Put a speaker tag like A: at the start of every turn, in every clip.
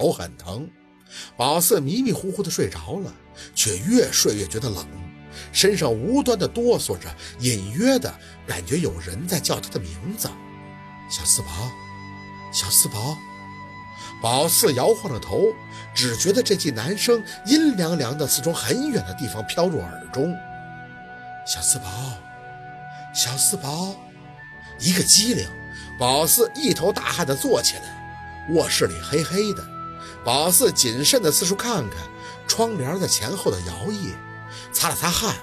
A: 头很疼。宝四迷迷糊糊的睡着了，却越睡越觉得冷，身上无端的哆嗦着，隐约的感觉有人在叫他的名字：“小四宝，小四宝。”宝四摇晃着头，只觉得这句男声阴凉凉的，似从很远的地方飘入耳中：“小四宝，小四宝。”一个机灵，宝四一头大汗的坐起来。卧室里黑黑的。宝四谨慎地四处看看，窗帘在前后的摇曳，擦了擦汗，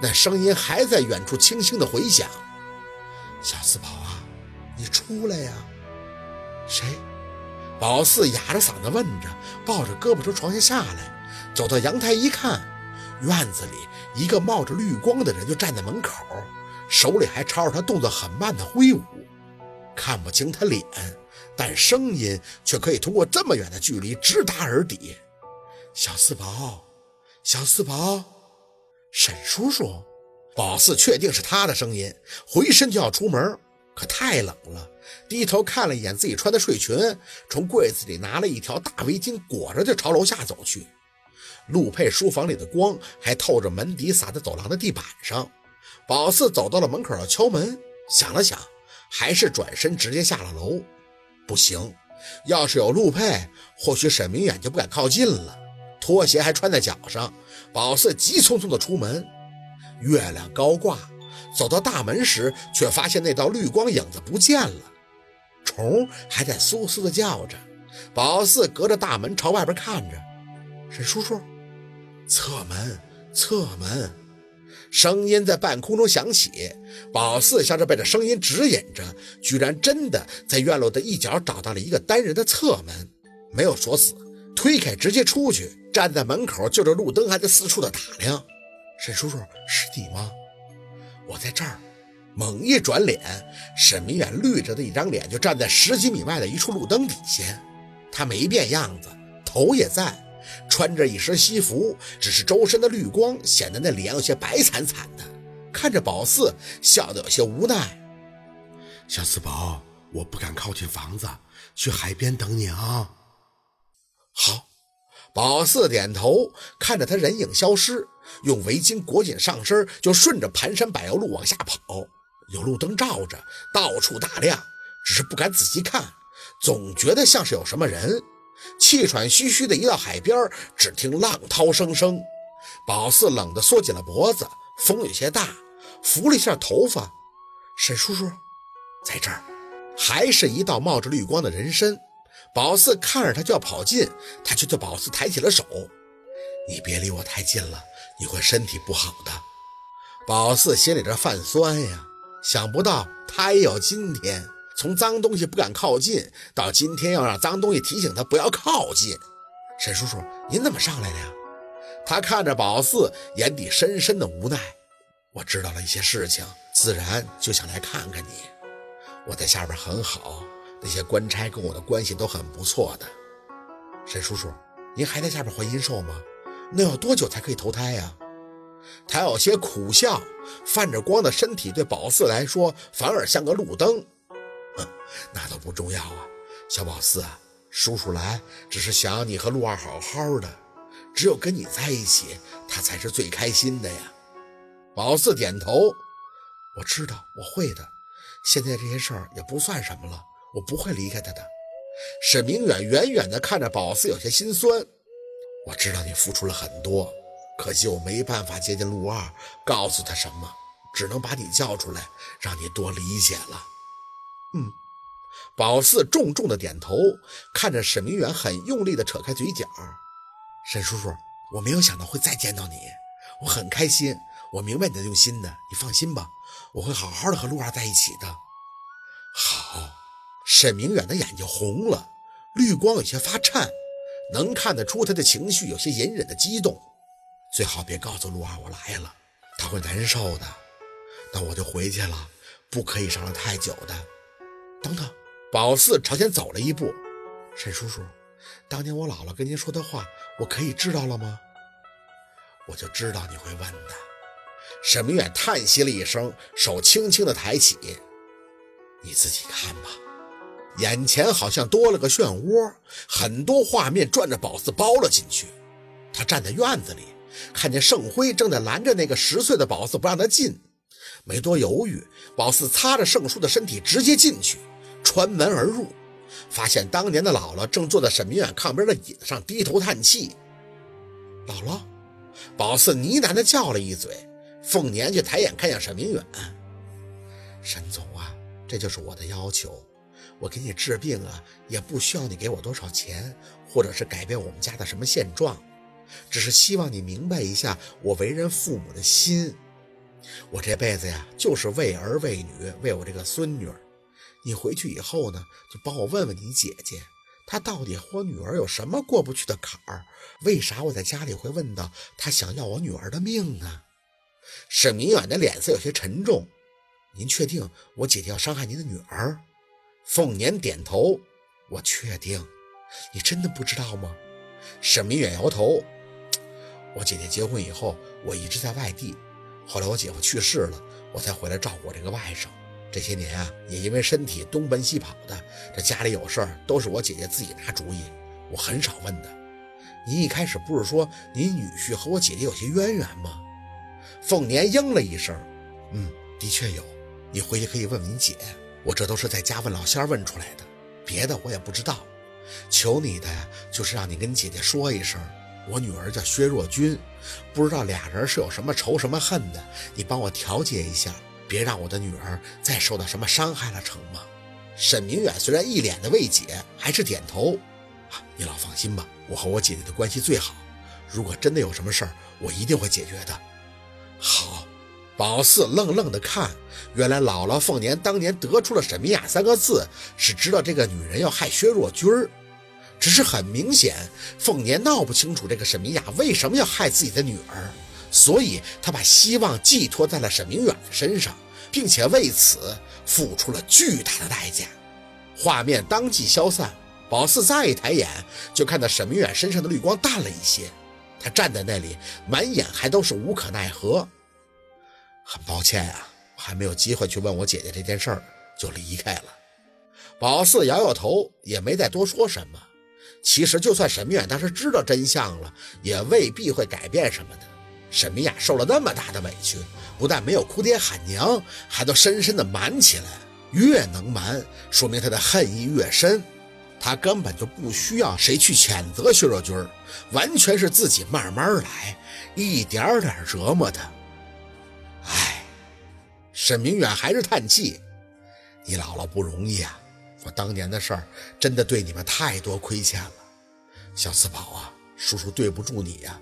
A: 那声音还在远处轻轻的回响：“小四宝啊，你出来呀！”谁？宝四哑着嗓子问着，抱着胳膊从床下下来，走到阳台一看，院子里一个冒着绿光的人就站在门口，手里还朝着他动作很慢的挥舞，看不清他脸。但声音却可以通过这么远的距离直达耳底。小四宝，小四宝，沈叔叔，宝四确定是他的声音，回身就要出门，可太冷了，低头看了一眼自己穿的睡裙，从柜子里拿了一条大围巾裹着，就朝楼下走去。陆佩书房里的光还透着门底洒在走廊的地板上。宝四走到了门口要敲门，想了想，还是转身直接下了楼。不行，要是有陆佩，或许沈明远就不敢靠近了。拖鞋还穿在脚上，宝四急匆匆地出门。月亮高挂，走到大门时，却发现那道绿光影子不见了。虫还在嗖嗖地叫着。宝四隔着大门朝外边看着，沈叔叔，侧门，侧门。声音在半空中响起，宝四像是被这声音指引着，居然真的在院落的一角找到了一个单人的侧门，没有锁死，推开直接出去，站在门口就着路灯还在四处的打量。沈叔叔是你吗？我在这儿。猛一转脸，沈明远绿着的一张脸就站在十几米外的一处路灯底下，他没变样子，头也在。穿着一身西服，只是周身的绿光显得那脸有些白惨惨的，看着宝四笑得有些无奈。小四宝，我不敢靠近房子，去海边等你啊。好，宝四点头，看着他人影消失，用围巾裹紧上身，就顺着盘山柏油路往下跑。有路灯照着，到处大亮，只是不敢仔细看，总觉得像是有什么人。气喘吁吁的一到海边，只听浪涛声声，宝四冷得缩紧了脖子，风有些大，扶了一下头发。沈叔叔，在这儿，还是一道冒着绿光的人身。宝四看着他就要跑近，他却对宝四抬起了手：“你别离我太近了，你会身体不好的。”宝四心里这泛酸呀，想不到他也有今天。从脏东西不敢靠近，到今天要让脏东西提醒他不要靠近。沈叔叔，您怎么上来了呀？他看着宝四，眼底深深的无奈。我知道了一些事情，自然就想来看看你。我在下边很好，那些官差跟我的关系都很不错的。沈叔叔，您还在下边还阴寿吗？那要多久才可以投胎呀？他有些苦笑，泛着光的身体对宝四来说反而像个路灯。那都不重要啊，小宝四，叔叔来只是想你和陆二好好的，只有跟你在一起，他才是最开心的呀。宝四点头，我知道我会的。现在这些事儿也不算什么了，我不会离开他的。沈明远远远地看着宝四，有些心酸。我知道你付出了很多，可惜我没办法接近陆二，告诉他什么，只能把你叫出来，让你多理解了。嗯，宝四重重的点头，看着沈明远，很用力的扯开嘴角。沈叔叔，我没有想到会再见到你，我很开心。我明白你的用心的，你放心吧，我会好好的和陆二在一起的。好，沈明远的眼睛红了，绿光有些发颤，能看得出他的情绪有些隐忍的激动。最好别告诉陆二我来了，他会难受的。那我就回去了，不可以商量太久的。等等，宝四朝前走了一步。沈叔叔，当年我姥姥跟您说的话，我可以知道了吗？我就知道你会问的。沈明远叹息了一声，手轻轻的抬起。你自己看吧。眼前好像多了个漩涡，很多画面转着宝四包了进去。他站在院子里，看见盛辉正在拦着那个十岁的宝四，不让他进。没多犹豫，宝四擦着盛叔的身体直接进去，穿门而入，发现当年的姥姥正坐在沈明远炕边的椅子上低头叹气。姥姥，宝四呢喃的叫了一嘴，凤年却抬眼看向沈明远。沈总啊，这就是我的要求。我给你治病啊，也不需要你给我多少钱，或者是改变我们家的什么现状，只是希望你明白一下我为人父母的心。我这辈子呀，就是为儿为女，为我这个孙女。你回去以后呢，就帮我问问你姐姐，她到底和我女儿有什么过不去的坎儿？为啥我在家里会问到她想要我女儿的命呢？沈明远的脸色有些沉重。您确定我姐姐要伤害您的女儿？凤年点头，我确定。你真的不知道吗？沈明远摇头。我姐姐结婚以后，我一直在外地。后来我姐夫去世了，我才回来照顾我这个外甥。这些年啊，也因为身体东奔西跑的，这家里有事儿都是我姐姐自己拿主意，我很少问的。您一开始不是说您女婿和我姐姐有些渊源吗？凤年应了一声，嗯，的确有。你回去可以问问你姐，我这都是在家问老仙问出来的，别的我也不知道。求你的呀就是让你跟姐姐说一声，我女儿叫薛若君，不知道俩人是有什么仇什么恨的，你帮我调解一下，别让我的女儿再受到什么伤害了，成吗？沈明远虽然一脸的未解，还是点头。啊，你老放心吧，我和我姐姐的关系最好，如果真的有什么事儿，我一定会解决的。好。宝四愣愣的看，原来姥姥凤年当年得出了沈明雅三个字，是知道这个女人要害薛若君儿。只是很明显，凤年闹不清楚这个沈明雅为什么要害自己的女儿，所以他把希望寄托在了沈明远的身上，并且为此付出了巨大的代价。画面当即消散，宝四再一抬眼，就看到沈明远身上的绿光淡了一些，他站在那里，满眼还都是无可奈何。很抱歉啊，还没有机会去问我姐姐这件事儿，就离开了。宝四摇摇头，也没再多说什么。其实，就算沈明远当时知道真相了，也未必会改变什么的。沈明雅受了那么大的委屈，不但没有哭爹喊娘，还都深深的瞒起来。越能瞒，说明他的恨意越深。他根本就不需要谁去谴责薛若君，完全是自己慢慢来，一点点折磨他。沈明远还是叹气：“你姥姥不容易啊，我当年的事儿真的对你们太多亏欠了，小四宝啊，叔叔对不住你呀。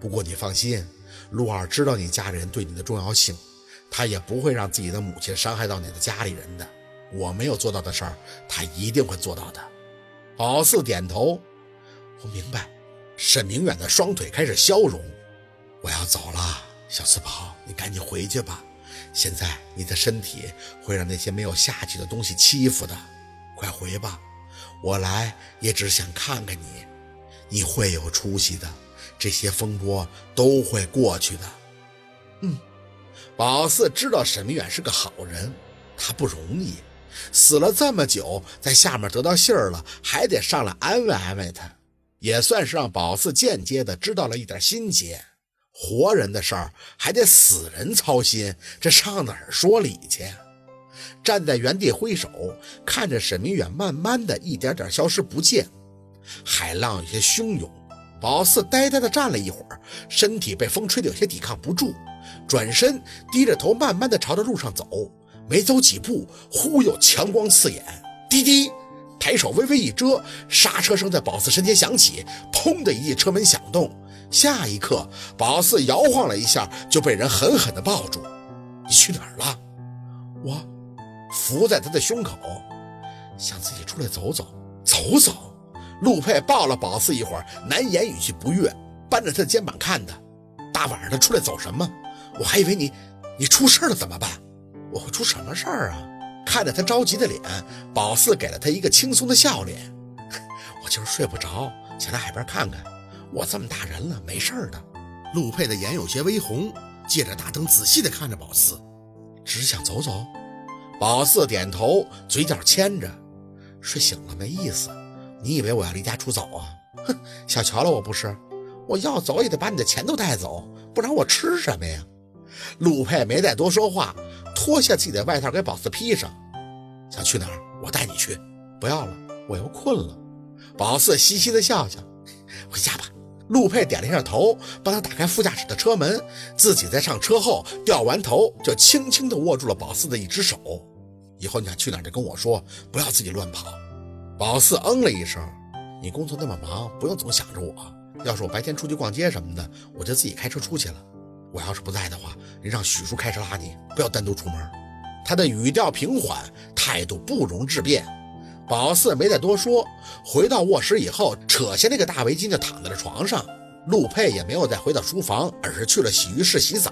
A: 不过你放心，陆二知道你家里人对你的重要性，他也不会让自己的母亲伤害到你的家里人的。我没有做到的事儿，他一定会做到的。”宝四点头：“我明白。”沈明远的双腿开始消融：“我要走了，小四宝，你赶紧回去吧。”现在你的身体会让那些没有下去的东西欺负的，快回吧！我来也只想看看你，你会有出息的，这些风波都会过去的。嗯，宝四知道沈明远是个好人，他不容易，死了这么久，在下面得到信儿了，还得上来安慰安慰他，也算是让宝四间接的知道了一点心结。活人的事儿还得死人操心，这上哪儿说理去？站在原地挥手，看着沈明远慢慢的一点点消失不见。海浪有些汹涌，宝四呆呆的站了一会儿，身体被风吹得有些抵抗不住，转身低着头慢慢的朝着路上走。没走几步，忽又强光刺眼，滴滴，抬手微微一遮，刹车声在宝四身前响起，砰的一记车门响动。下一刻，宝四摇晃了一下，就被人狠狠地抱住。你去哪儿了？我伏在他的胸口，想自己出来走走，走走。陆佩抱了宝四一会儿，难掩语气不悦，扳着他的肩膀看他。大晚上的出来走什么？我还以为你你出事了怎么办？我会出什么事儿啊？看着他着急的脸，宝四给了他一个轻松的笑脸。我就是睡不着，想来海边看看。我这么大人了，没事的。陆佩的眼有些微红，借着大灯仔细地看着宝四，只想走走。宝四点头，嘴角牵着。睡醒了没意思。你以为我要离家出走啊？哼，小瞧了我不是？我要走也得把你的钱都带走，不然我吃什么呀？陆佩没再多说话，脱下自己的外套给宝四披上。想去哪儿？我带你去。不要了，我又困了。宝四嘻嘻的笑笑，回家吧。陆佩点了一下头，帮他打开副驾驶的车门，自己在上车后掉完头，就轻轻地握住了宝四的一只手。以后你想去哪儿就跟我说，不要自己乱跑。宝四嗯了一声，你工作那么忙，不用总想着我。要是我白天出去逛街什么的，我就自己开车出去了。我要是不在的话，你让许叔开车拉你，不要单独出门。他的语调平缓，态度不容置辩。宝四没再多说，回到卧室以后，扯下那个大围巾就躺在了床上。陆佩也没有再回到书房，而是去了洗浴室洗澡。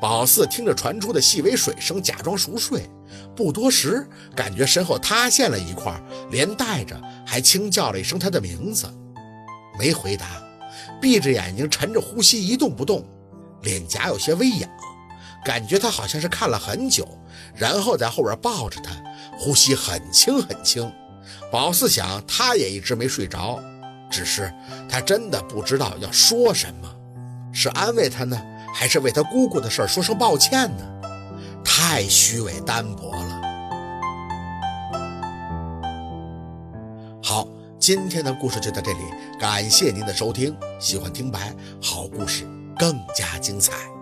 A: 宝四听着传出的细微水声，假装熟睡。不多时，感觉身后塌陷了一块，连带着还轻叫了一声他的名字，没回答，闭着眼睛沉着呼吸，一动不动，脸颊有些微痒，感觉他好像是看了很久，然后在后边抱着他，呼吸很轻很轻。宝四想，他也一直没睡着，只是他真的不知道要说什么，是安慰他呢？还是为他姑姑的事说声抱歉呢？太虚伪单薄了。好，今天的故事就到这里，感谢您的收听。喜欢听白，好故事更加精彩。